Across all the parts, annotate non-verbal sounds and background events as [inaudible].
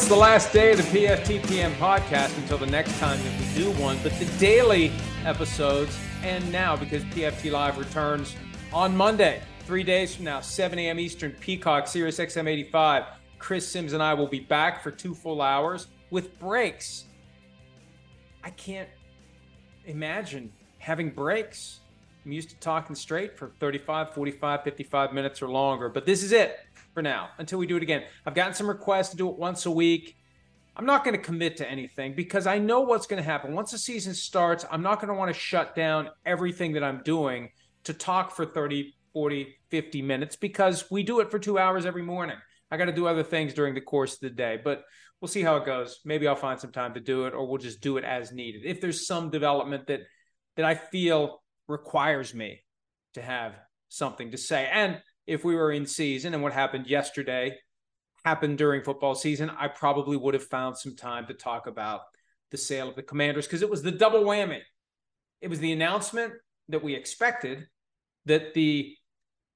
It's the last day of the PFTPM podcast until the next time that we do one. But the daily episodes end now because PFT Live returns on Monday, three days from now, 7 a.m. Eastern, Peacock, Sirius XM 85. Chris Simms and I will be back for two full hours with breaks. I can't imagine having breaks. I'm used to talking straight for 35, 45, 55 minutes or longer, but this is it for now until we do it again. I've gotten some requests to do it once a week. I'm not going to commit to anything because I know what's going to happen. Once the season starts, I'm not going to want to shut down everything that I'm doing to talk for 30, 40, 50 minutes because we do it for two hours every morning. I got to do other things during the course of the day, but we'll see how it goes. Maybe I'll find some time to do it or we'll just do it as needed. If there's some development that that I feel requires me to have something to say. And if we were in season and what happened yesterday happened during football season, I probably would have found some time to talk about the sale of the commanders because it was the double whammy. It was the announcement that we expected that the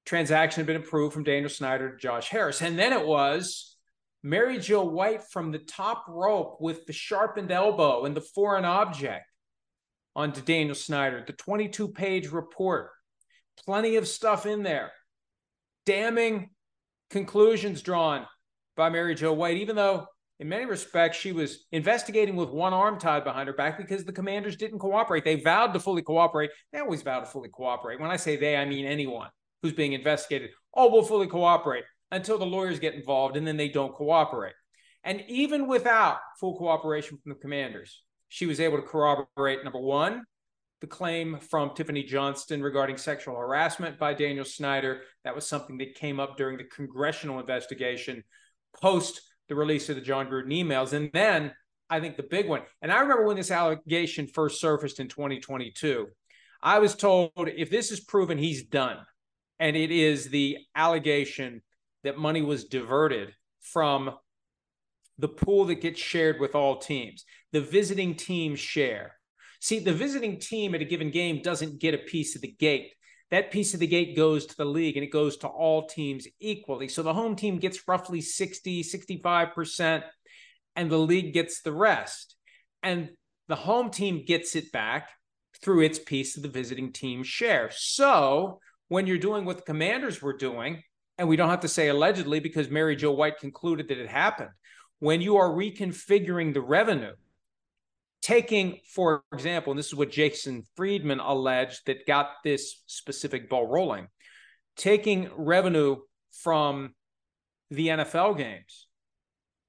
transaction had been approved from Daniel Snyder to Josh Harris. And then it was Mary Jo White from the top rope with the sharpened elbow and the foreign object onto Daniel Snyder, the 22 page report. Plenty of stuff in there damning conclusions drawn by Mary Jo White, even though in many respects she was investigating with one arm tied behind her back because the commanders didn't cooperate. They vowed to fully cooperate. They always vow to fully cooperate. When I say they, I mean anyone who's being investigated. Oh, we'll fully cooperate until the lawyers get involved and then they don't cooperate. And even without full cooperation from the commanders, she was able to corroborate number one, the claim from Tiffany Johnston regarding sexual harassment by Daniel Snyder. That was something that came up during the congressional investigation post the release of the Jon Gruden emails. And then I think the big one, and I remember when this allegation first surfaced in 2022, I was told if this is proven, he's done. And it is the allegation that money was diverted from the pool that gets shared with all teams, the visiting team share. See, the visiting team at a given game doesn't get a piece of the gate. That piece of the gate goes to the league and it goes to all teams equally. So the home team gets roughly 60, 65%, and the league gets the rest. And the home team gets it back through its piece of the visiting team share. So when you're doing what the commanders were doing, and we don't have to say allegedly because Mary Jo White concluded that it happened, when you are reconfiguring the revenue, taking, for example, and this is what Jason Friedman alleged that got this specific ball rolling, taking revenue from the NFL games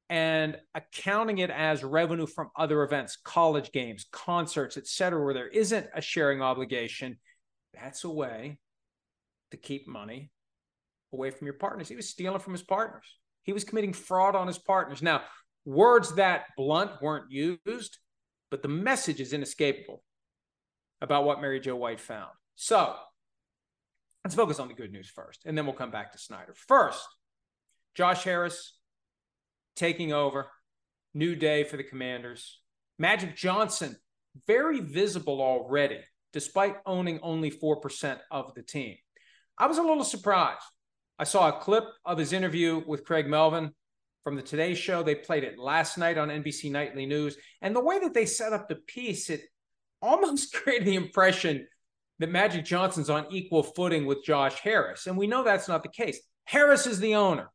and accounting it as revenue from other events, college games, concerts, et cetera, where there isn't a sharing obligation, that's a way to keep money away from your partners. He was stealing from his partners. He was committing fraud on his partners. Now, words that blunt weren't used, but the message is inescapable about what Mary Jo White found. So let's focus on the good news first, and then we'll come back to Snyder. First, Josh Harris taking over, new day for the Commanders. Magic Johnson, very visible already, despite owning only 4% of the team. I was a little surprised. I saw a clip of his interview with Craig Melvin from the Today Show. They played it last night on NBC Nightly News. And the way that they set up the piece, it almost [laughs] created the impression that Magic Johnson's on equal footing with Josh Harris. And we know that's not the case. Harris is the owner.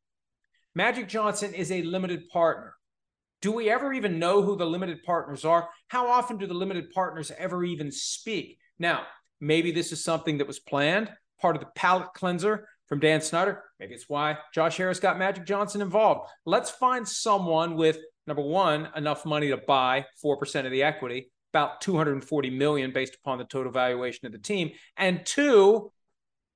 Magic Johnson is a limited partner. Do we ever even know who the limited partners are? How often do the limited partners ever even speak? Now, maybe this is something that was planned, part of the palate cleanser from Dan Snyder. Maybe it's why Josh Harris got Magic Johnson involved. Let's find someone with number one, enough money to buy 4% of the equity, about 240 million based upon the total valuation of the team. And two,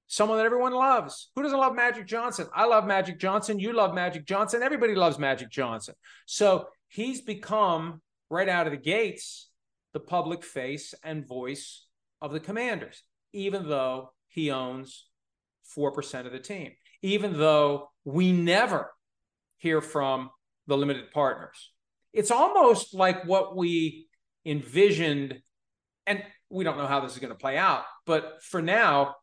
someone that everyone loves. Who doesn't love Magic Johnson? I love Magic Johnson. You love Magic Johnson. Everybody loves Magic Johnson. So he's become, right out of the gates, the public face and voice of the commanders, even though he owns 4% of the team, even though we never hear from the limited partners. It's almost like what we envisioned, and we don't know how this is going to play out, but for now,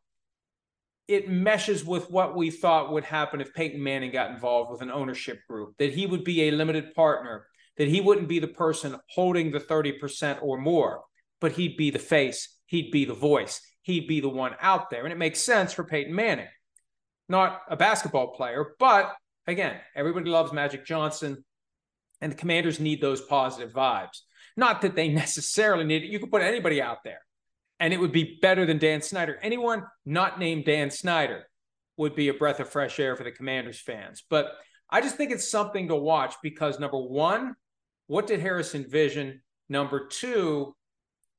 it meshes with what we thought would happen if Peyton Manning got involved with an ownership group, that he would be a limited partner, that he wouldn't be the person holding the 30% or more, but he'd be the face, he'd be the voice, he'd be the one out there. And it makes sense for Peyton Manning, not a basketball player, but again, everybody loves Magic Johnson, and the commanders need those positive vibes. Not that they [laughs] necessarily need it. You could put anybody out there and it would be better than Dan Snyder. Anyone not named Dan Snyder would be a breath of fresh air for the Commanders fans. But I just think it's something to watch because number one, what did Harris envision? Number two,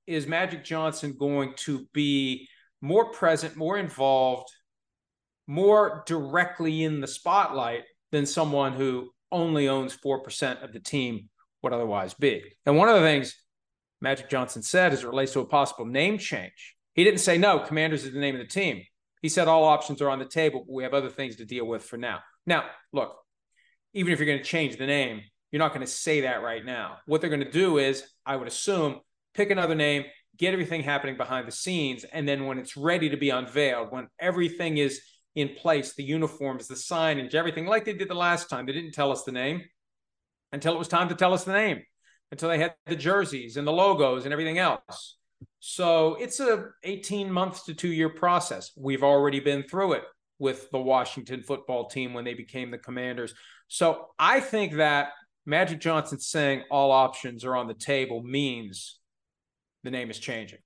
is Magic Johnson going to be more present, more involved, more directly in the spotlight than someone who only owns 4% of the team would otherwise be? And one of the things Magic Johnson said as it relates to a possible name change. He didn't say, no, Commanders is the name of the team. He said all options are on the table, but we have other things to deal with for now. Now, look, even if you're going to change the name, you're not going to say that right now. What they're going to do is, I would assume, pick another name, get everything happening behind the scenes, and then when it's ready to be unveiled, when everything is in place, the uniforms, the signage, everything like they did the last time, they didn't tell us the name until it was time to tell us the name until they had the jerseys and the logos and everything else. So it's a 18 months to two year process. We've already been through it with the Washington football team when they became the commanders. So I think that Magic Johnson saying all options are on the table means the name is changing.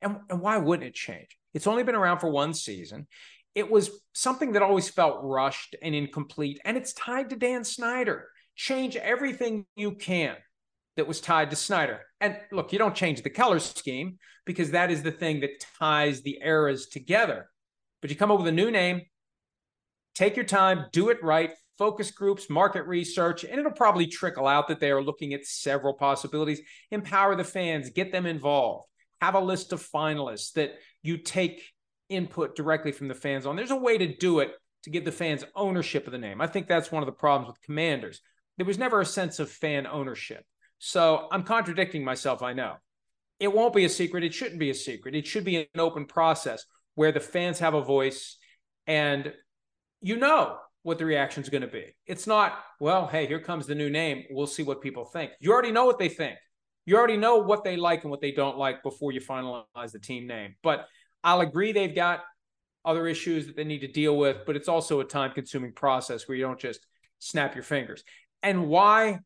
And, and why wouldn't it change? It's only been around for one season. It was something that always felt rushed and incomplete, and it's tied to Dan Snyder. Change everything you can that was tied to Snyder. And look, you don't change the color scheme because that is the thing that ties the eras together. But you come up with a new name, take your time, do it right, focus groups, market research, and it'll probably trickle out that they are looking at several possibilities. Empower the fans, get them involved, have a list of finalists that you take input directly from the fans on. There's a way to do it to give the fans ownership of the name. I think that's one of the problems with commanders. There was never a sense of fan ownership. So I'm contradicting myself, I know. It won't be a secret. It shouldn't be a secret. It should be an open process where the fans have a voice and you know what the reaction is going to be. It's not, well, hey, here comes the new name. We'll see what people think. You already know what they think. You already know what they like and what they don't like before you finalize the team name. But I'll agree they've got other issues that they need to deal with, but it's also a time consuming process where you don't just snap your fingers. And why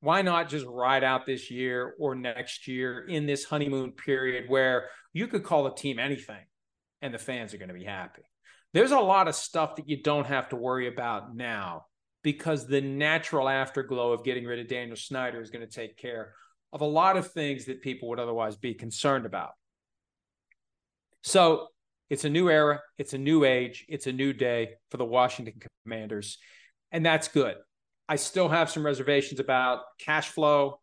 why not just ride out this year or next year in this honeymoon period where you could call a team anything and the fans are going to be happy? There's a lot of stuff that you don't have to worry about now because the natural afterglow of getting rid of Daniel Snyder is going to take care of a lot of things that people would otherwise be concerned about. So it's a new era, it's a new age, it's a new day for the Washington Commanders, and that's good. I still have some reservations about cash flow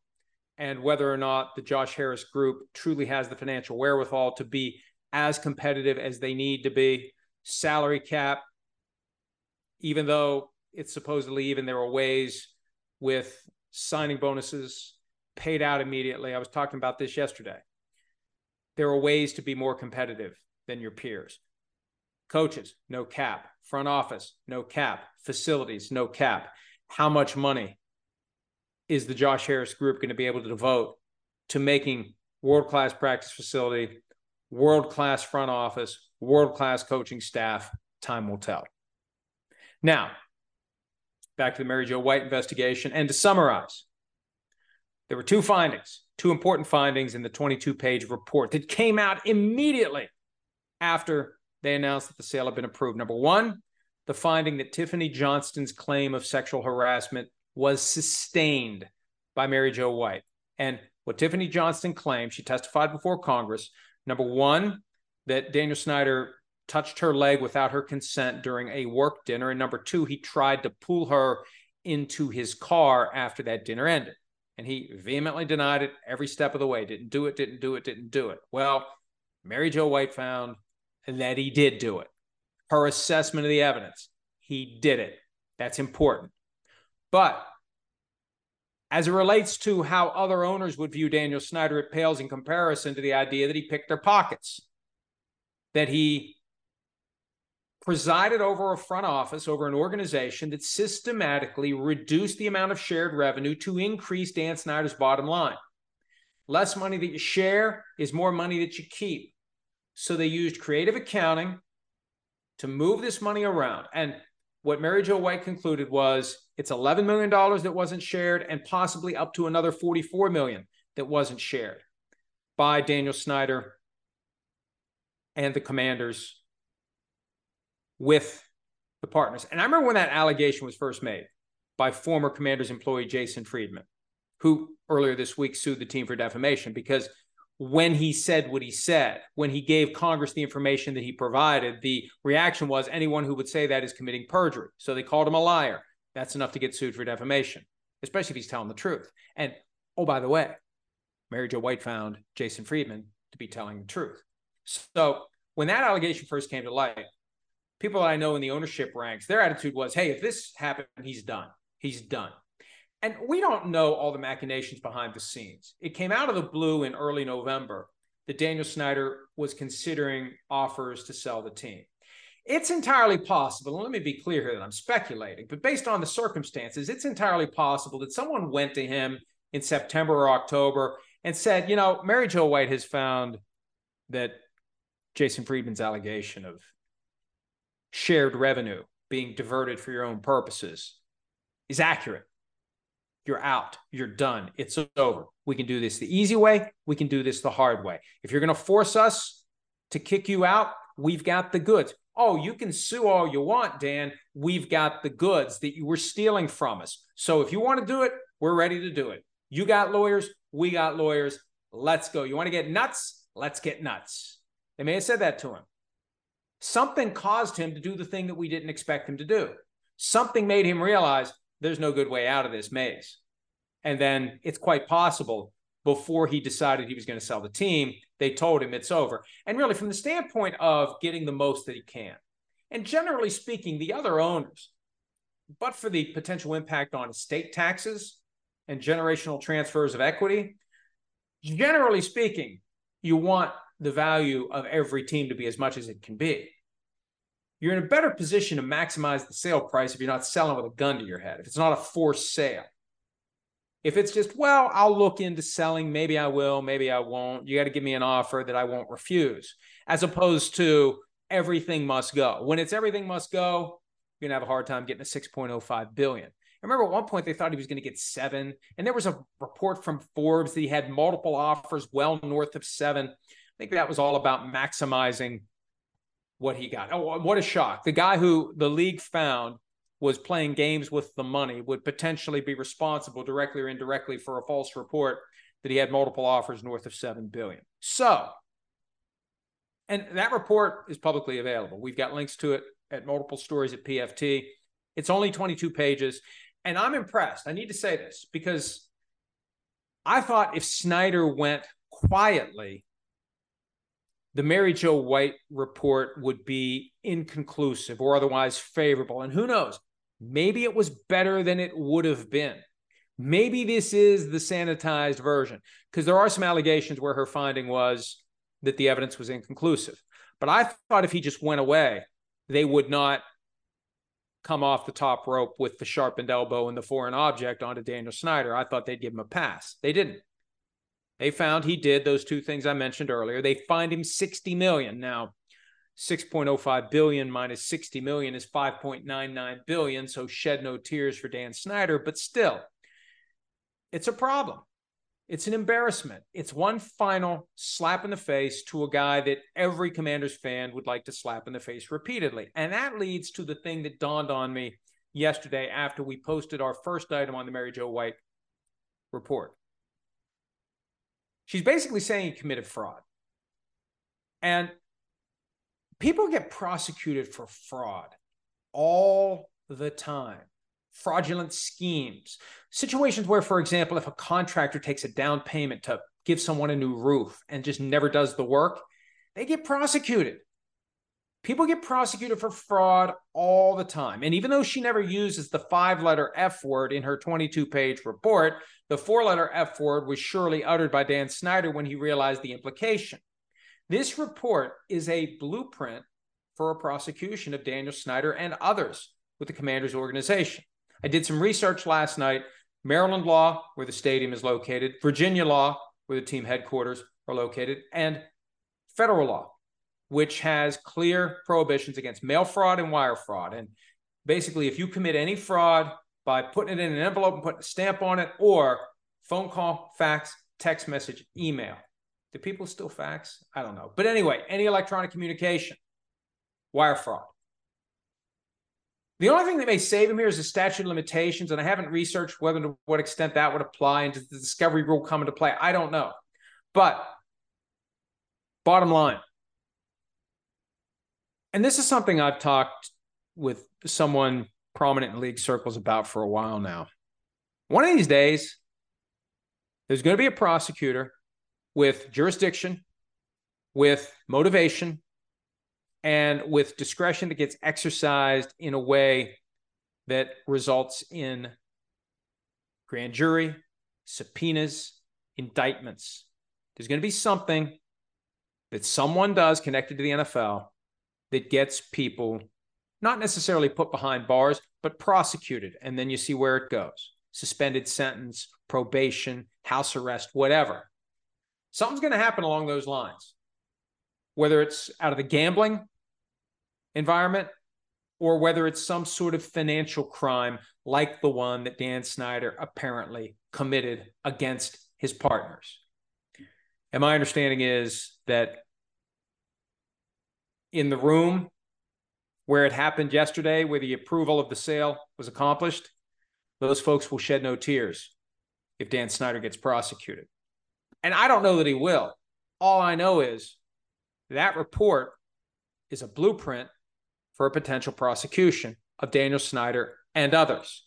and whether or not the Josh Harris group truly has the financial wherewithal to be as competitive as they need to be. Salary cap, even though it's supposedly even, there are ways with signing bonuses paid out immediately. I was talking about this yesterday. There are ways to be more competitive than your peers. Coaches, no cap. Front office, no cap. Facilities, no cap how much money is the Josh Harris group going to be able to devote to making world class practice facility, world class front office, world class coaching staff? Time will tell. Now, back to the Mary Jo White investigation. And to summarize, there were two findings, two important findings in the 22 page report that came out immediately after they announced that the sale had been approved. Number one, the finding that Tiffany Johnston's claim of sexual harassment was sustained by Mary Jo White. And what Tiffany Johnston claimed, she testified before Congress. Number one, that Daniel Snyder touched her leg without her consent during a work dinner. And number two, he tried to pull her into his car after that dinner ended. And he vehemently denied it every step of the way. Didn't do it, didn't do it, didn't do it. Well, Mary Jo White found that he did do it. Her assessment of the evidence, he did it. That's important. But as it relates to how other owners would view Daniel Snyder, it pales in comparison to the idea that he picked their pockets, that he presided over a front office, over an organization that systematically reduced the amount of shared revenue to increase Dan Snyder's bottom line. Less money that you share is more money that you keep. So they used creative accounting to move this money around. And what Mary Jo White concluded was it's $11 million that wasn't shared and possibly up to another 44 million that wasn't shared by Daniel Snyder and the commanders with the partners. And I remember when that allegation was first made by former commander's employee Jason Friedman, who earlier this week sued the team for defamation because when he said what he said, when he gave Congress the information that he provided, the reaction was anyone who would say that is committing perjury. So they called him a liar. That's enough to get sued for defamation, especially if he's telling the truth. And oh, by the way, Mary Jo White found Jason Friedman to be telling the truth. So when that allegation first came to light, people I know in the ownership ranks, their attitude was, hey, if this happened, he's done. He's done. And we don't know all the machinations behind the scenes. It came out of the blue in early November that Daniel Snyder was considering offers to sell the team. It's entirely possible, and let me be clear here that I'm speculating, but based on the circumstances, it's entirely possible that someone went to him in September or October and said, you know, Mary Jo White has found that Jason Friedman's allegation of shared revenue being diverted for your own purposes is accurate you're out. You're done. It's over. We can do this the easy way. We can do this the hard way. If you're going to force us to kick you out, we've got the goods. Oh, you can sue all you want, Dan. We've got the goods that you were stealing from us. So if you want to do it, we're ready to do it. You got lawyers. We got lawyers. Let's go. You want to get nuts? Let's get nuts. They may have said that to him. Something caused him to do the thing that we didn't expect him to do. Something made him realize there's no good way out of this maze. And then it's quite possible before he decided he was going to sell the team, they told him it's over. And really, from the standpoint of getting the most that he can, and generally speaking, the other owners, but for the potential impact on estate taxes and generational transfers of equity, generally speaking, you want the value of every team to be as much as it can be you're in a better position to maximize the sale price if you're not selling with a gun to your head, if it's not a forced sale. If it's just, well, I'll look into selling, maybe I will, maybe I won't. You got to give me an offer that I won't refuse, as opposed to everything must go. When it's everything must go, you're going to have a hard time getting a 6.05 billion. I remember at one point they thought he was going to get seven, and there was a report from Forbes that he had multiple offers well north of seven. I think that was all about maximizing what he got. Oh, what a shock. The guy who the league found was playing games with the money would potentially be responsible directly or indirectly for a false report that he had multiple offers north of 7 billion. So, and that report is publicly available. We've got links to it at multiple stories at PFT. It's only 22 pages. And I'm impressed. I need to say this because I thought if Snyder went quietly the Mary Jo White report would be inconclusive or otherwise favorable. And who knows? Maybe it was better than it would have been. Maybe this is the sanitized version because there are some allegations where her finding was that the evidence was inconclusive. But I thought if he just went away, they would not come off the top rope with the sharpened elbow and the foreign object onto Daniel Snyder. I thought they'd give him a pass. They didn't. They found he did those two things I mentioned earlier. They fined him 60 million. Now, 6.05 billion minus 60 million is 5.99 billion. So shed no tears for Dan Snyder, but still, it's a problem. It's an embarrassment. It's one final slap in the face to a guy that every Commanders fan would like to slap in the face repeatedly. And that leads to the thing that dawned on me yesterday after we posted our first item on the Mary Jo White report She's basically saying he committed fraud. And people get prosecuted for fraud all the time. Fraudulent schemes, situations where, for example, if a contractor takes a down payment to give someone a new roof and just never does the work, they get prosecuted. People get prosecuted for fraud all the time. And even though she never uses the five letter F word in her 22 page report, the four letter F word was surely uttered by Dan Snyder when he realized the implication. This report is a blueprint for a prosecution of Daniel Snyder and others with the commander's organization. I did some research last night. Maryland law, where the stadium is located, Virginia law, where the team headquarters are located, and federal law, which has clear prohibitions against mail fraud and wire fraud. And basically, if you commit any fraud by putting it in an envelope and putting a stamp on it, or phone call, fax, text message, email. Do people still fax? I don't know. But anyway, any electronic communication, wire fraud. The only thing that may save him here is the statute of limitations, and I haven't researched whether to what extent that would apply and does the discovery rule come into play. I don't know. But bottom line, and this is something I've talked with someone prominent in league circles about for a while now. One of these days, there's going to be a prosecutor with jurisdiction, with motivation, and with discretion that gets exercised in a way that results in grand jury, subpoenas, indictments. There's going to be something that someone does connected to the NFL that gets people not necessarily put behind bars, but prosecuted. And then you see where it goes suspended sentence, probation, house arrest, whatever. Something's going to happen along those lines, whether it's out of the gambling environment or whether it's some sort of financial crime like the one that Dan Snyder apparently committed against his partners. And my understanding is that in the room where it happened yesterday, where the approval of the sale was accomplished, those folks will shed no tears if Dan Snyder gets prosecuted. And I don't know that he will. All I know is that report is a blueprint for a potential prosecution of Daniel Snyder and others.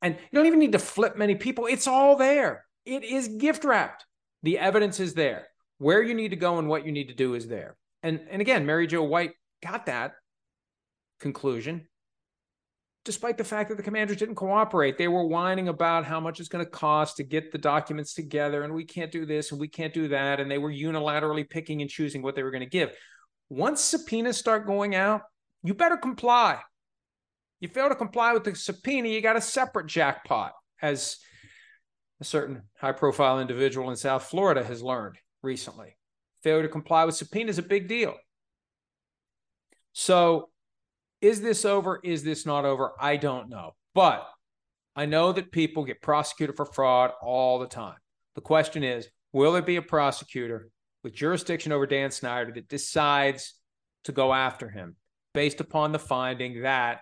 And you don't even need to flip many people, it's all there. It is gift wrapped. The evidence is there. Where you need to go and what you need to do is there. And, and again, Mary Jo White got that conclusion despite the fact that the commanders didn't cooperate. They were whining about how much it's going to cost to get the documents together, and we can't do this and we can't do that. And they were unilaterally picking and choosing what they were going to give. Once subpoenas start going out, you better comply. You fail to comply with the subpoena, you got a separate jackpot, as a certain high profile individual in South Florida has learned recently. Failure to comply with subpoena is a big deal. So is this over? Is this not over? I don't know. But I know that people get prosecuted for fraud all the time. The question is will there be a prosecutor with jurisdiction over Dan Snyder that decides to go after him based upon the finding that,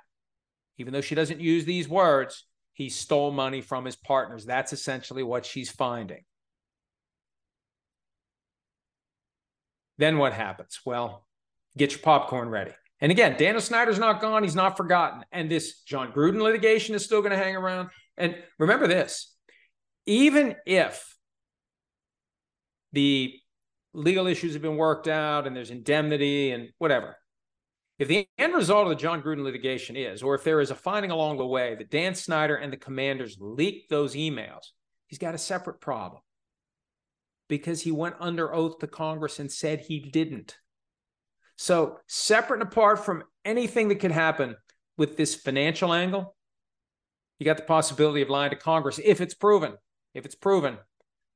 even though she doesn't use these words, he stole money from his partners? That's essentially what she's finding. Then what happens? Well, get your popcorn ready. And again, Daniel Snyder's not gone. He's not forgotten. And this Jon Gruden litigation is still going to hang around. And remember this even if the legal issues have been worked out and there's indemnity and whatever, if the end result of the Jon Gruden litigation is, or if there is a finding along the way that Dan Snyder and the commanders leaked those emails, he's got a separate problem because he went under oath to Congress and said he didn't. So, separate and apart from anything that could happen with this financial angle, you got the possibility of lying to Congress if it's proven, if it's proven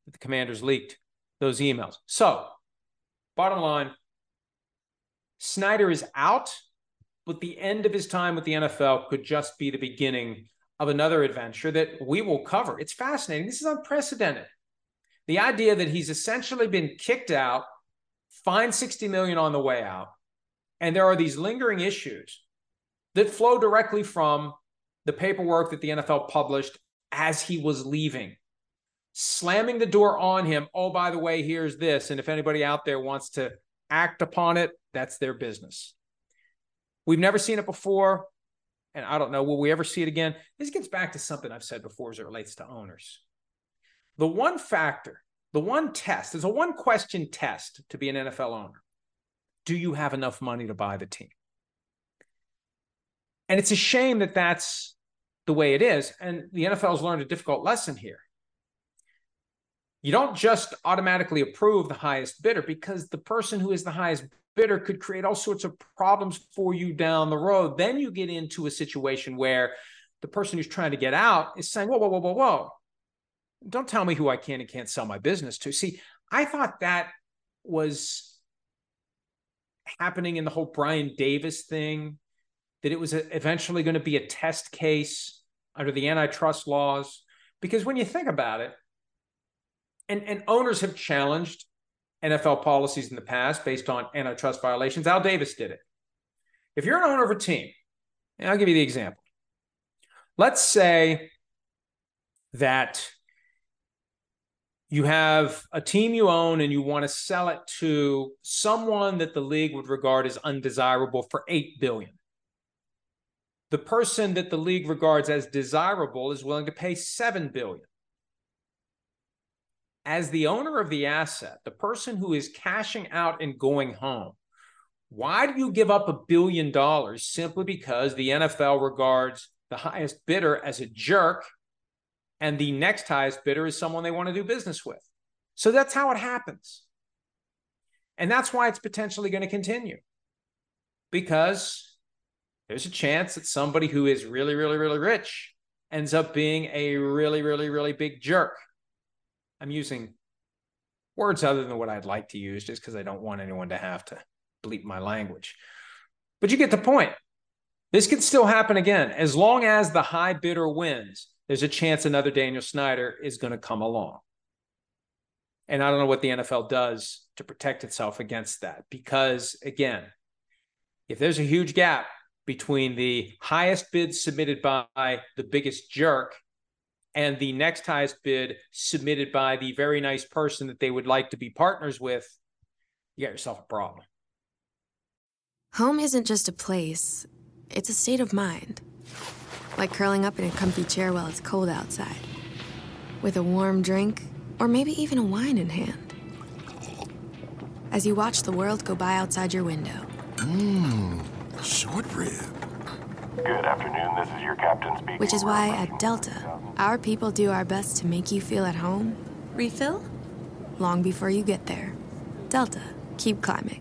that the commanders leaked those emails. So, bottom line Snyder is out, but the end of his time with the NFL could just be the beginning of another adventure that we will cover. It's fascinating. This is unprecedented. The idea that he's essentially been kicked out fined 60 million on the way out. And there are these lingering issues that flow directly from the paperwork that the NFL published as he was leaving. slamming the door on him. Oh, by the way, here's this. And if anybody out there wants to act upon it, that's their business. We've never seen it before. And I don't know, will we ever see it again? This gets back to something I've said before as it relates to owners. The one factor, the one test, there's a one question test to be an NFL owner. Do you have enough money to buy the team? And it's a shame that that's the way it is. And the NFL has learned a difficult lesson here. You don't just automatically approve the highest bidder because the person who is the highest bidder could create all sorts of problems for you down the road. Then you get into a situation where the person who's trying to get out is saying, whoa, whoa, whoa, whoa, whoa. Don't tell me who I can and can't sell my business to. See, I thought that was happening in the whole Brian Davis thing, that it was eventually going to be a test case under the antitrust laws. Because when you think about it, and, and owners have challenged NFL policies in the past based on antitrust violations. Al Davis did it. If you're an owner of a team, and I'll give you the example. Let's say that you have a team you own and you want to sell it to someone that the league would regard as undesirable for 8 billion. The person that the league regards as desirable is willing to pay 7 billion as the owner of the asset, the person who is cashing out and going home, why do you give up a billion dollars simply because the NFL regards the highest bidder as a jerk and the next highest bidder is someone they want to do business with? So that's how it happens. And that's why it's potentially going to continue because there's a chance that somebody who is really, really, really rich ends up being a really, really, really big jerk. I'm using words other than what I'd like to use just because I don't want anyone to have to bleep my language. But you get the point. This could still happen again. As long as the high bidder wins, there's a chance another Daniel Snyder is going to come along. And I don't know what the NFL does to protect itself against that. Because again, if there's a huge gap between the highest bid submitted by the biggest jerk and the next highest bid submitted by the very nice person that they would like to be partners with, you got yourself a problem. Home isn't just a place, it's a state of mind. Like curling up in a comfy chair while it's cold outside, with a warm drink, or maybe even a wine in hand. As you watch the world go by outside your window. Mmm, short rib Good afternoon, this is your captain speaking. Which is why at Delta, our people do our best to make you feel at home. Refill? Long before you get there. Delta, keep climbing.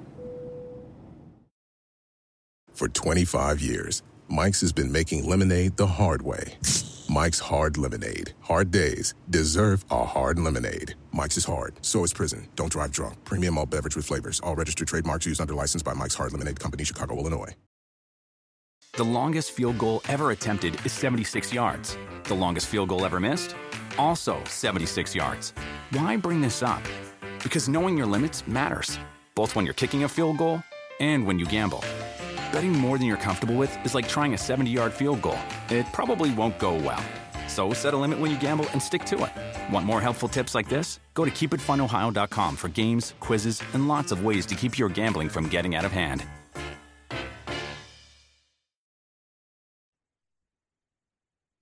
For 25 years, Mike's has been making lemonade the hard way. Mike's Hard Lemonade. Hard days deserve a hard lemonade. Mike's is hard, so is prison. Don't drive drunk. Premium all beverage with flavors. All registered trademarks used under license by Mike's Hard Lemonade Company, Chicago, Illinois. The longest field goal ever attempted is 76 yards. The longest field goal ever missed? Also 76 yards. Why bring this up? Because knowing your limits matters, both when you're kicking a field goal and when you gamble. Betting more than you're comfortable with is like trying a 70 yard field goal. It probably won't go well. So set a limit when you gamble and stick to it. Want more helpful tips like this? Go to keepitfunohio.com for games, quizzes, and lots of ways to keep your gambling from getting out of hand.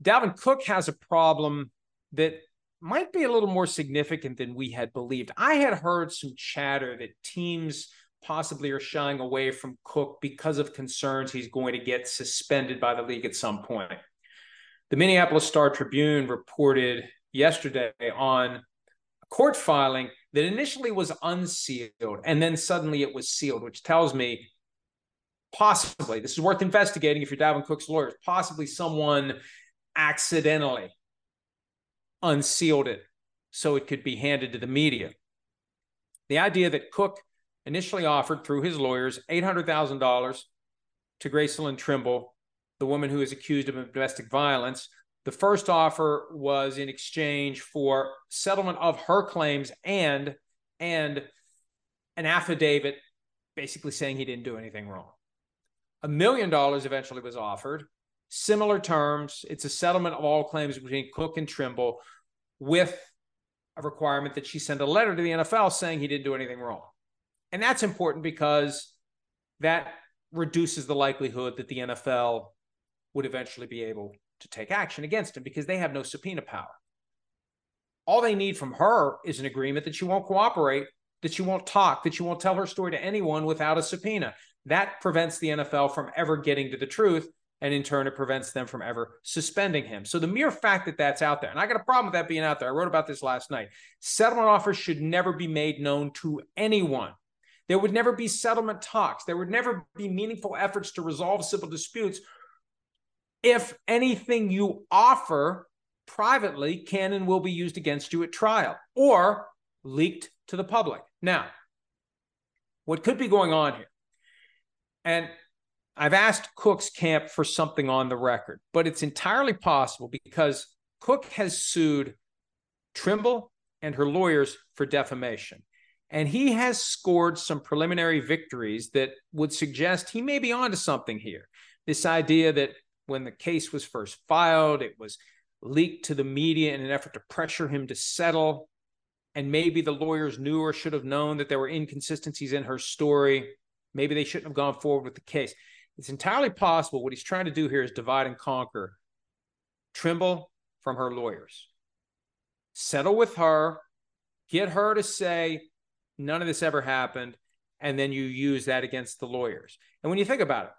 Dalvin Cook has a problem that might be a little more significant than we had believed. I had heard some chatter that teams possibly are shying away from Cook because of concerns he's going to get suspended by the league at some point. The Minneapolis Star Tribune reported yesterday on a court filing that initially was unsealed and then suddenly it was sealed, which tells me possibly this is worth investigating if you're Dalvin Cook's lawyers, possibly someone accidentally unsealed it so it could be handed to the media. The idea that Cook initially offered through his lawyers $800,000 to Gracelyn Trimble, the woman who is accused of domestic violence. The first offer was in exchange for settlement of her claims and and an affidavit basically saying he didn't do anything wrong. A million dollars eventually was offered similar terms. It's a settlement of all claims between Cook and Trimble with a requirement that she send a letter to the NFL saying he didn't do anything wrong. And that's important because that reduces the likelihood that the NFL would eventually be able to take action against him because they have no subpoena power. All they need from her is an agreement that she won't cooperate, that she won't talk, that she won't tell her story to anyone without a subpoena. That prevents the NFL from ever getting to the truth. And in turn, it prevents them from ever suspending him. So the mere fact that that's out there, and I got a problem with that being out there. I wrote about this last night. Settlement offers should never be made known to anyone. There would never be settlement talks. There would never be meaningful efforts to resolve civil disputes if anything you offer privately can and will be used against you at trial or leaked to the public. Now, what could be going on here, and I've asked Cook's camp for something on the record, but it's entirely possible because Cook has sued Trimble and her lawyers for defamation. And he has scored some preliminary victories that would suggest he may be onto something here. This idea that when the case was first filed, it was leaked to the media in an effort to pressure him to settle. And maybe the lawyers knew or should have known that there were inconsistencies in her story. Maybe they shouldn't have gone forward with the case. It's entirely possible what he's trying to do here is divide and conquer Trimble from her lawyers. Settle with her, get her to say, none of this ever happened. And then you use that against the lawyers. And when you think about it,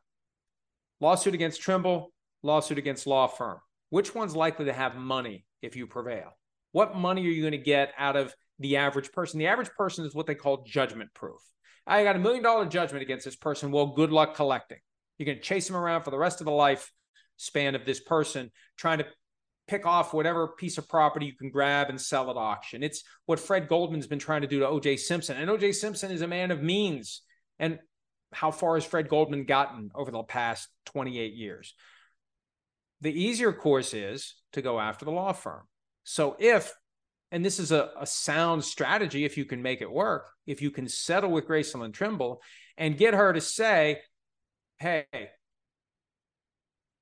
lawsuit against Trimble, lawsuit against law firm. Which one's likely to have money if you prevail? What money are you going to get out of the average person? The average person is what they call judgment proof. I got a million dollar judgment against this person. Well, good luck collecting. You're going to chase him around for the rest of the life span of this person, trying to pick off whatever piece of property you can grab and sell at auction. It's what Fred Goldman's been trying to do to OJ Simpson. And OJ Simpson is a man of means. And how far has Fred Goldman gotten over the past 28 years? The easier course is to go after the law firm. So if, and this is a, a sound strategy if you can make it work, if you can settle with Gracelyn Trimble and get her to say, hey,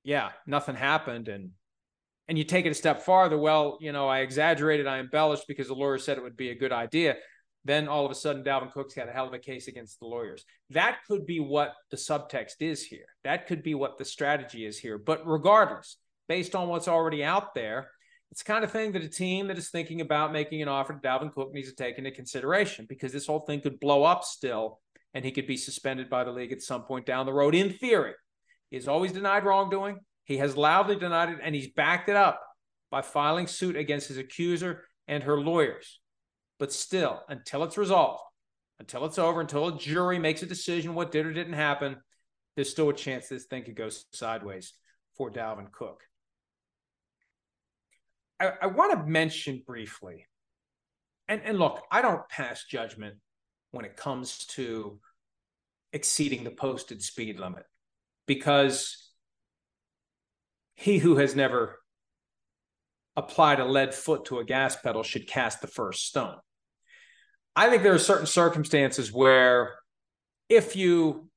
yeah, nothing happened. And and you take it a step farther, well, you know, I exaggerated, I embellished because the lawyer said it would be a good idea. Then all of a sudden, Dalvin Cook's got a hell of a case against the lawyers. That could be what the subtext is here. That could be what the strategy is here. But regardless, based on what's already out there, it's the kind of thing that a team that is thinking about making an offer to Dalvin Cook needs to take into consideration because this whole thing could blow up still and he could be suspended by the league at some point down the road. In theory, he's always denied wrongdoing. He has loudly denied it and he's backed it up by filing suit against his accuser and her lawyers. But still, until it's resolved, until it's over, until a jury makes a decision what did or didn't happen, there's still a chance this thing could go sideways for Dalvin Cook. I, I want to mention briefly, and, and look, I don't pass judgment when it comes to exceeding the posted speed limit because he who has never applied a lead foot to a gas pedal should cast the first stone. I think there are certain circumstances where if you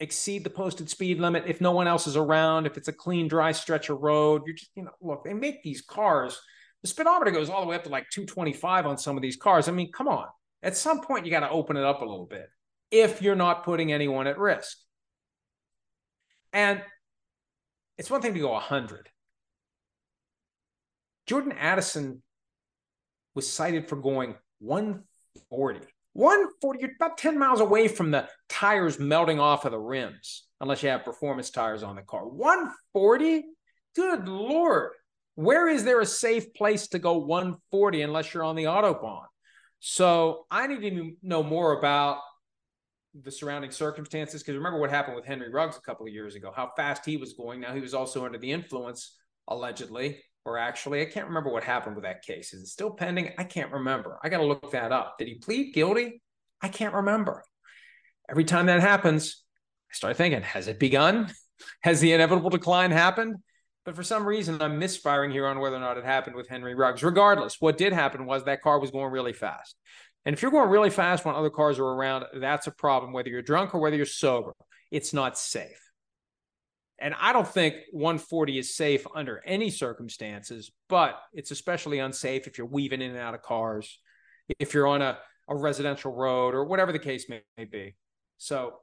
exceed the posted speed limit, if no one else is around, if it's a clean, dry stretch of road, you're just, you know, look, they make these cars, the speedometer goes all the way up to like 225 on some of these cars. I mean, come on. At some point, you got to open it up a little bit if you're not putting anyone at risk. And it's one thing to go 100. Jordan Addison was cited for going 140. 140, you're about 10 miles away from the tires melting off of the rims, unless you have performance tires on the car. 140? Good Lord. Where is there a safe place to go 140 unless you're on the Autobahn? So I need to know more about the surrounding circumstances because remember what happened with Henry Ruggs a couple of years ago, how fast he was going. Now he was also under the influence, allegedly, or actually, I can't remember what happened with that case. Is it still pending? I can't remember. I got to look that up. Did he plead guilty? I can't remember. Every time that happens, I start thinking, has it begun? [laughs] Has the inevitable decline happened? But for some reason, I'm misfiring here on whether or not it happened with Henry Ruggs. Regardless, what did happen was that car was going really fast. And if you're going really fast when other cars are around, that's a problem, whether you're drunk or whether you're sober. It's not safe. And I don't think 140 is safe under any circumstances, but it's especially unsafe if you're weaving in and out of cars, if you're on a, a residential road or whatever the case may, may be. So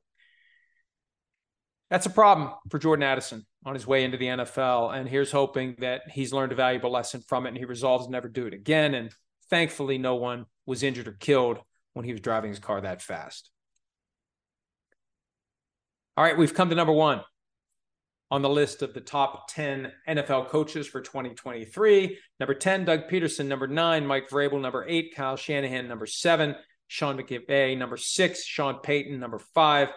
that's a problem for Jordan Addison on his way into the NFL. And here's hoping that he's learned a valuable lesson from it and he resolves to never do it again. And thankfully, no one was injured or killed when he was driving his car that fast. All right, we've come to number one on the list of the top 10 NFL coaches for 2023. Number 10, Doug Pederson. Number nine, Mike Vrabel. Number eight, Kyle Shanahan. Number seven, Sean McVay. Number six, Sean Payton. Number five,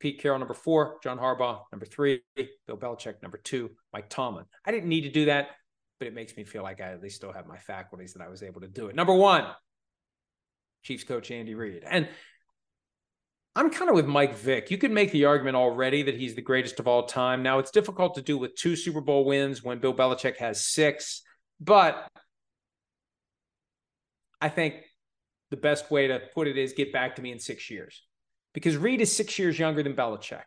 Pete Carroll. Number four, John Harbaugh. Number three, Bill Belichick. Number two, Mike Tomlin. I didn't need to do that, but it makes me feel like I at least still have my faculties that I was able to do it. Number one, Chiefs coach Andy Reid. And I'm kind of with Mike Vick. You could make the argument already that he's the greatest of all time. Now, it's difficult to do with two Super Bowl wins when Bill Belichick has six, but I think the best way to put it is get back to me in six years because Reid is six years younger than Belichick.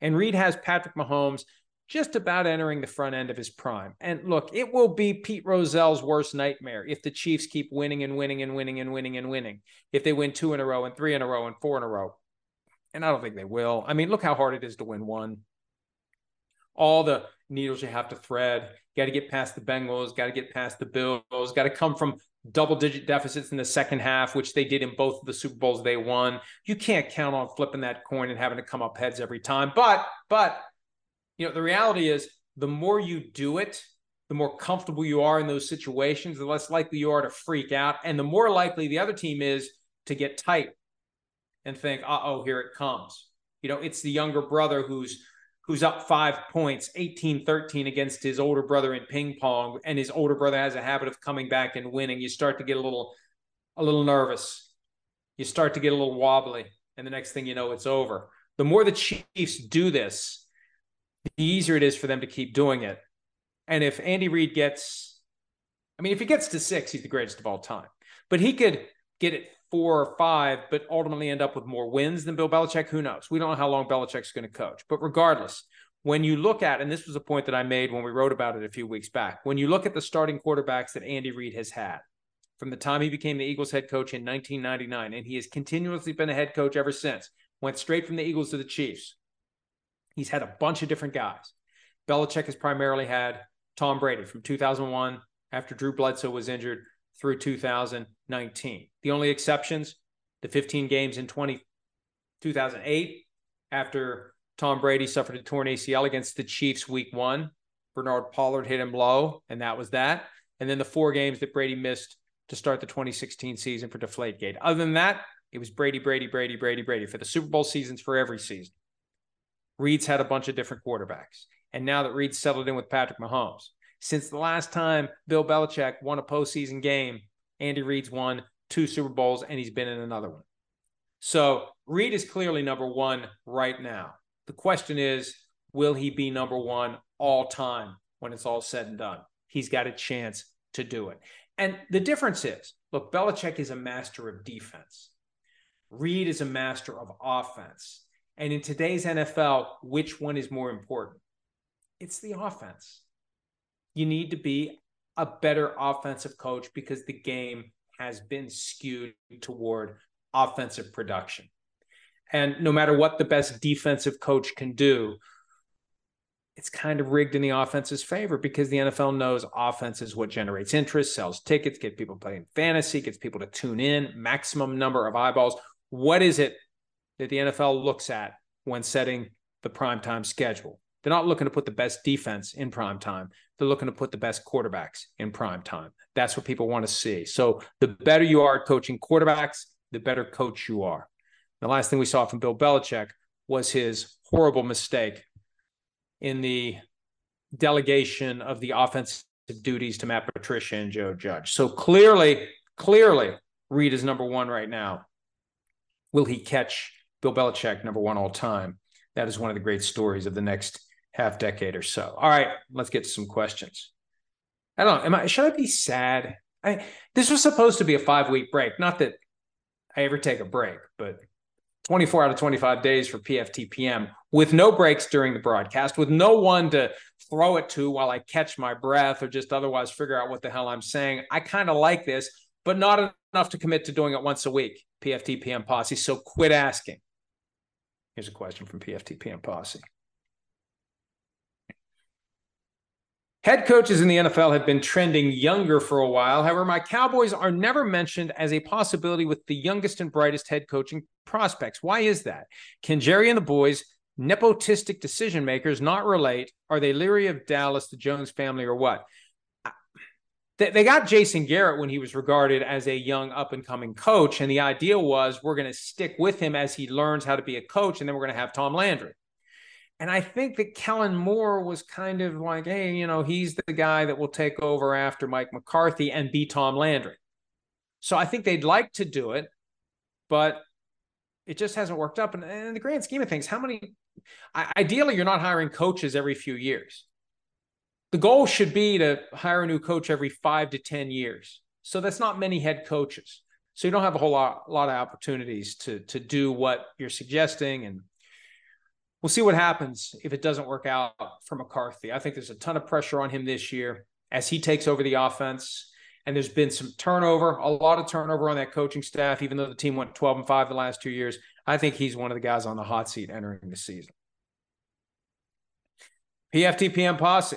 And Reid has Patrick Mahomes just about entering the front end of his prime. And look, it will be Pete Rozelle's worst nightmare if the Chiefs keep winning and winning and winning and winning and winning. If they win two in a row and three in a row and four in a row. And I don't think they will. I mean, look how hard it is to win one. All the needles you have to thread. Got to get past the Bengals, got to get past the Bills, got to come from double digit deficits in the second half, which they did in both of the Super Bowls they won. You can't count on flipping that coin and having to come up heads every time. But, but, you know, the reality is the more you do it, the more comfortable you are in those situations, the less likely you are to freak out. And the more likely the other team is to get tight and think, uh oh, here it comes. You know, it's the younger brother who's who's up five points, 18 13 against his older brother in ping pong, and his older brother has a habit of coming back and winning. You start to get a little a little nervous. You start to get a little wobbly, and the next thing you know, it's over. The more the Chiefs do this, the easier it is for them to keep doing it. And if Andy Reid gets, I mean, if he gets to six, he's the greatest of all time. But he could get it four or five, but ultimately end up with more wins than Bill Belichick. Who knows? We don't know how long Belichick's going to coach. But regardless, when you look at, and this was a point that I made when we wrote about it a few weeks back, when you look at the starting quarterbacks that Andy Reid has had from the time he became the Eagles head coach in 1999, and he has continuously been a head coach ever since, went straight from the Eagles to the Chiefs. He's had a bunch of different guys. Belichick has primarily had Tom Brady from 2001 after Drew Bledsoe was injured through 2019. The only exceptions, the 15 games in 20, 2008 after Tom Brady suffered a torn ACL against the Chiefs week one. Bernard Pollard hit him low, and that was that. And then the four games that Brady missed to start the 2016 season for Deflategate. Other than that, it was Brady, Brady, Brady, Brady, Brady for the Super Bowl seasons for every season. Reid's had a bunch of different quarterbacks. And now that Reid's settled in with Patrick Mahomes, since the last time Bill Belichick won a postseason game, Andy Reid's won two Super Bowls and he's been in another one. So Reid is clearly number one right now. The question is, will he be number one all time when it's all said and done? He's got a chance to do it. And the difference is look, Belichick is a master of defense, Reid is a master of offense. And in today's NFL, which one is more important? It's the offense you need to be a better offensive coach because the game has been skewed toward offensive production. And no matter what the best defensive coach can do, it's kind of rigged in the offense's favor because the NFL knows offense is what generates interest, sells tickets, gets people playing fantasy, gets people to tune in, maximum number of eyeballs. What is it that the NFL looks at when setting the primetime schedule? They're not looking to put the best defense in prime time. They're looking to put the best quarterbacks in prime time. That's what people want to see. So the better you are at coaching quarterbacks, the better coach you are. The last thing we saw from Bill Belichick was his horrible mistake in the delegation of the offensive duties to Matt Patricia and Joe Judge. So clearly, clearly, Reid is number one right now. Will he catch Bill Belichick number one all time? That is one of the great stories of the next half decade or so. All right, let's get to some questions. I don't. Am I should I be sad? I this was supposed to be a five week break. Not that I ever take a break, but 24 out of 25 days for PFTPM with no breaks during the broadcast, with no one to throw it to while I catch my breath or just otherwise figure out what the hell I'm saying. I kind of like this, but not enough to commit to doing it once a week. PFTPM Posse. So quit asking. Here's a question from PFTPM Posse. Head coaches in the NFL have been trending younger for a while. However, my Cowboys are never mentioned as a possibility with the youngest and brightest head coaching prospects. Why is that? Can Jerry and the boys, nepotistic decision makers, not relate? Are they leery of Dallas, the Jones family, or what? They got Jason Garrett when he was regarded as a young up and coming coach. And the idea was we're going to stick with him as he learns how to be a coach. And then we're going to have Tom Landry. And I think that Kellen Moore was kind of like, hey, you know, he's the guy that will take over after Mike McCarthy and be Tom Landry. So I think they'd like to do it, but it just hasn't worked up. And in the grand scheme of things, how many, ideally, you're not hiring coaches every few years. The goal should be to hire a new coach every five to 10 years. So that's not many head coaches. So you don't have a whole lot, lot of opportunities to, to do what you're suggesting and we'll see what happens if it doesn't work out for McCarthy. I think there's a ton of pressure on him this year as he takes over the offense. And there's been some turnover, a lot of turnover on that coaching staff, even though the team went 12 and 5 the last two years. I think he's one of the guys on the hot seat entering the season. PFTPM posse.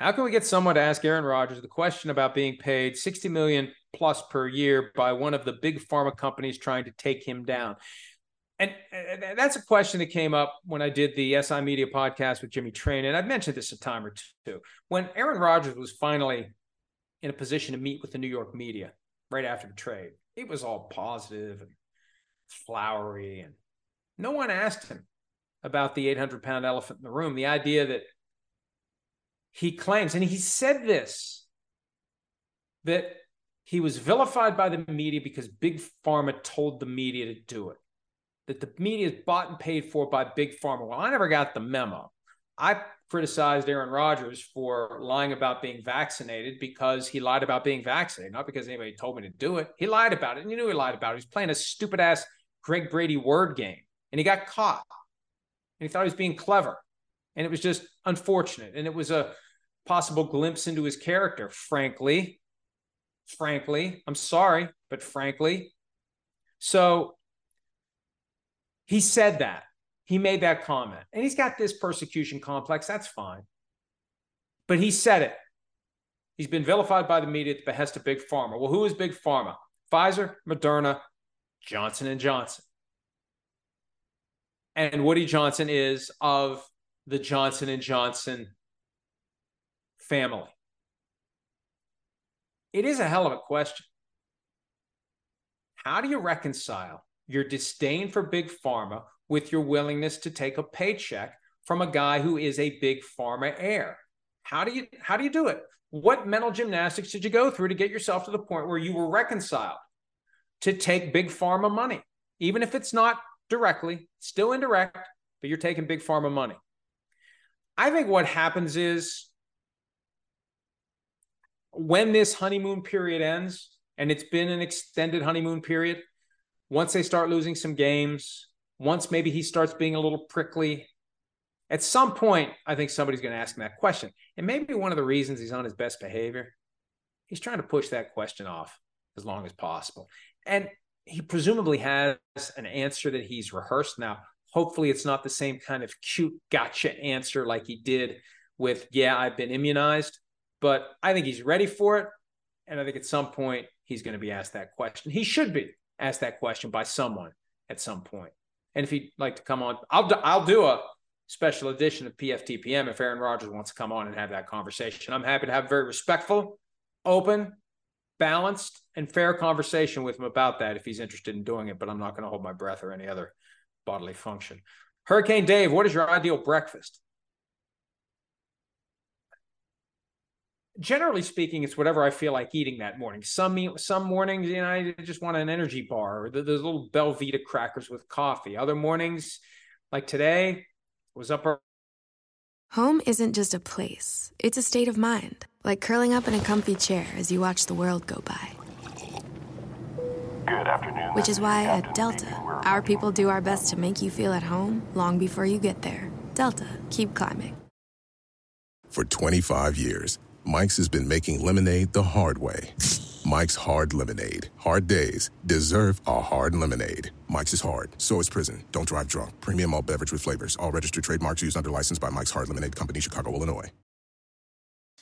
How can we get someone to ask Aaron Rodgers the question about being paid 60 million plus per year by one of the big pharma companies trying to take him down? And, that's a question that came up when I did the SI Media podcast with Jimmy Traina. And I've mentioned this a time or two. When Aaron Rodgers was finally in a position to meet with the New York media right after the trade, it was all positive and flowery. And no one asked him about the 800 pound elephant in the room, the idea that he claims, and he said this, that he was vilified by the media because Big Pharma told the media to do it that the media is bought and paid for by big pharma. Well, I never got the memo. I criticized Aaron Rodgers for lying about being vaccinated because he lied about being vaccinated, not because anybody told me to do it. He lied about it, and you knew he lied about it. He was playing a stupid ass Greg Brady word game, and he got caught. And he thought he was being clever, and it was just unfortunate. And it was a possible glimpse into his character. Frankly, frankly, I'm sorry, but frankly, so he said that. He made that comment. And he's got this persecution complex. That's fine. But he said it. He's been vilified by the media at the behest of Big Pharma. Well, who is Big Pharma? Pfizer, Moderna, Johnson and Johnson. And Woody Johnson is of the Johnson and Johnson family. It is a hell of a question. How do you reconcile your disdain for big pharma with your willingness to take a paycheck from a guy who is a big pharma heir. How do you how do you do it? What mental gymnastics did you go through to get yourself to the point where you were reconciled to take big pharma money, even if it's not directly, still indirect, but you're taking big pharma money? I think what happens is when this honeymoon period ends, and it's been an extended honeymoon period, once they start losing some games, once maybe he starts being a little prickly, at some point, I think somebody's going to ask him that question. And maybe one of the reasons he's on his best behavior, he's trying to push that question off as long as possible. And he presumably has an answer that he's rehearsed. Now, hopefully, it's not the same kind of cute gotcha answer like he did with, yeah, I've been immunized, but I think he's ready for it. And I think at some point, he's going to be asked that question. He should be asked that question by someone at some point. And if he'd like to come on, I'll do, I'll do a special edition of PFTPM if Aaron Rodgers wants to come on and have that conversation. I'm happy to have a very respectful, open, balanced, and fair conversation with him about that if he's interested in doing it. But I'm not going to hold my breath or any other bodily function. Hurricane Dave, what is your ideal breakfast? generally speaking, it's whatever I feel like eating that morning. Some some mornings, you know, I just want an energy bar or those little Belvita crackers with coffee. Other mornings, like today, was up. Home isn't just a place; it's a state of mind. Like curling up in a comfy chair as you watch the world go by. Good afternoon. Which is why at Delta, our people do our best to make you feel at home long before you get there. Delta, keep climbing. For 25 years, Mike's has been making lemonade the hard way. Mike's Hard Lemonade. Hard days deserve a hard lemonade. Mike's is hard, so is prison. Don't drive drunk. Premium all beverage with flavors. All registered trademarks used under license by Mike's Hard Lemonade Company, Chicago, Illinois.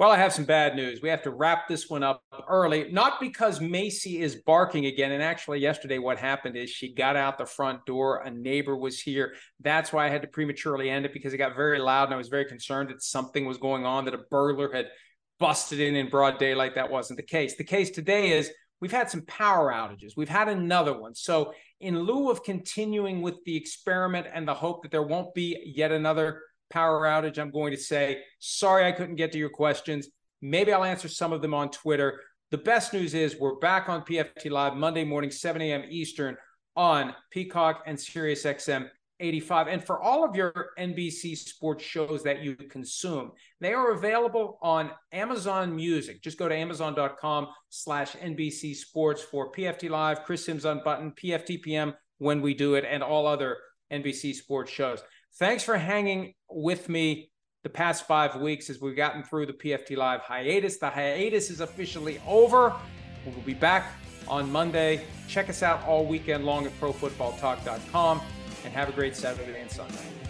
Well, I have some bad news. We have to wrap this one up early, not because Macy is barking again. And actually, yesterday, what happened is she got out the front door. A neighbor was here. That's why I had to prematurely end it because it got very loud and I was very concerned that something was going on, that a burglar had busted in in broad daylight. That wasn't the case. The case today is we've had some power outages. We've had another one. So, in lieu of continuing with the experiment and the hope that there won't be yet another power outage, I'm going to say, sorry, I couldn't get to your questions. Maybe I'll answer some of them on Twitter. The best news is we're back on PFT Live Monday morning, 7 a.m. Eastern on Peacock and Sirius XM 85. And for all of your NBC sports shows that you consume, they are available on Amazon Music. Just go to amazon.com slash NBC Sports for PFT Live, Chris Simms Unbuttoned, PFTPM when we do it, and all other NBC sports shows. Thanks for hanging with me the past five weeks as we've gotten through the PFT Live hiatus. The hiatus is officially over. We'll be back on Monday. Check us out all weekend long at profootballtalk.com and have a great Saturday and Sunday.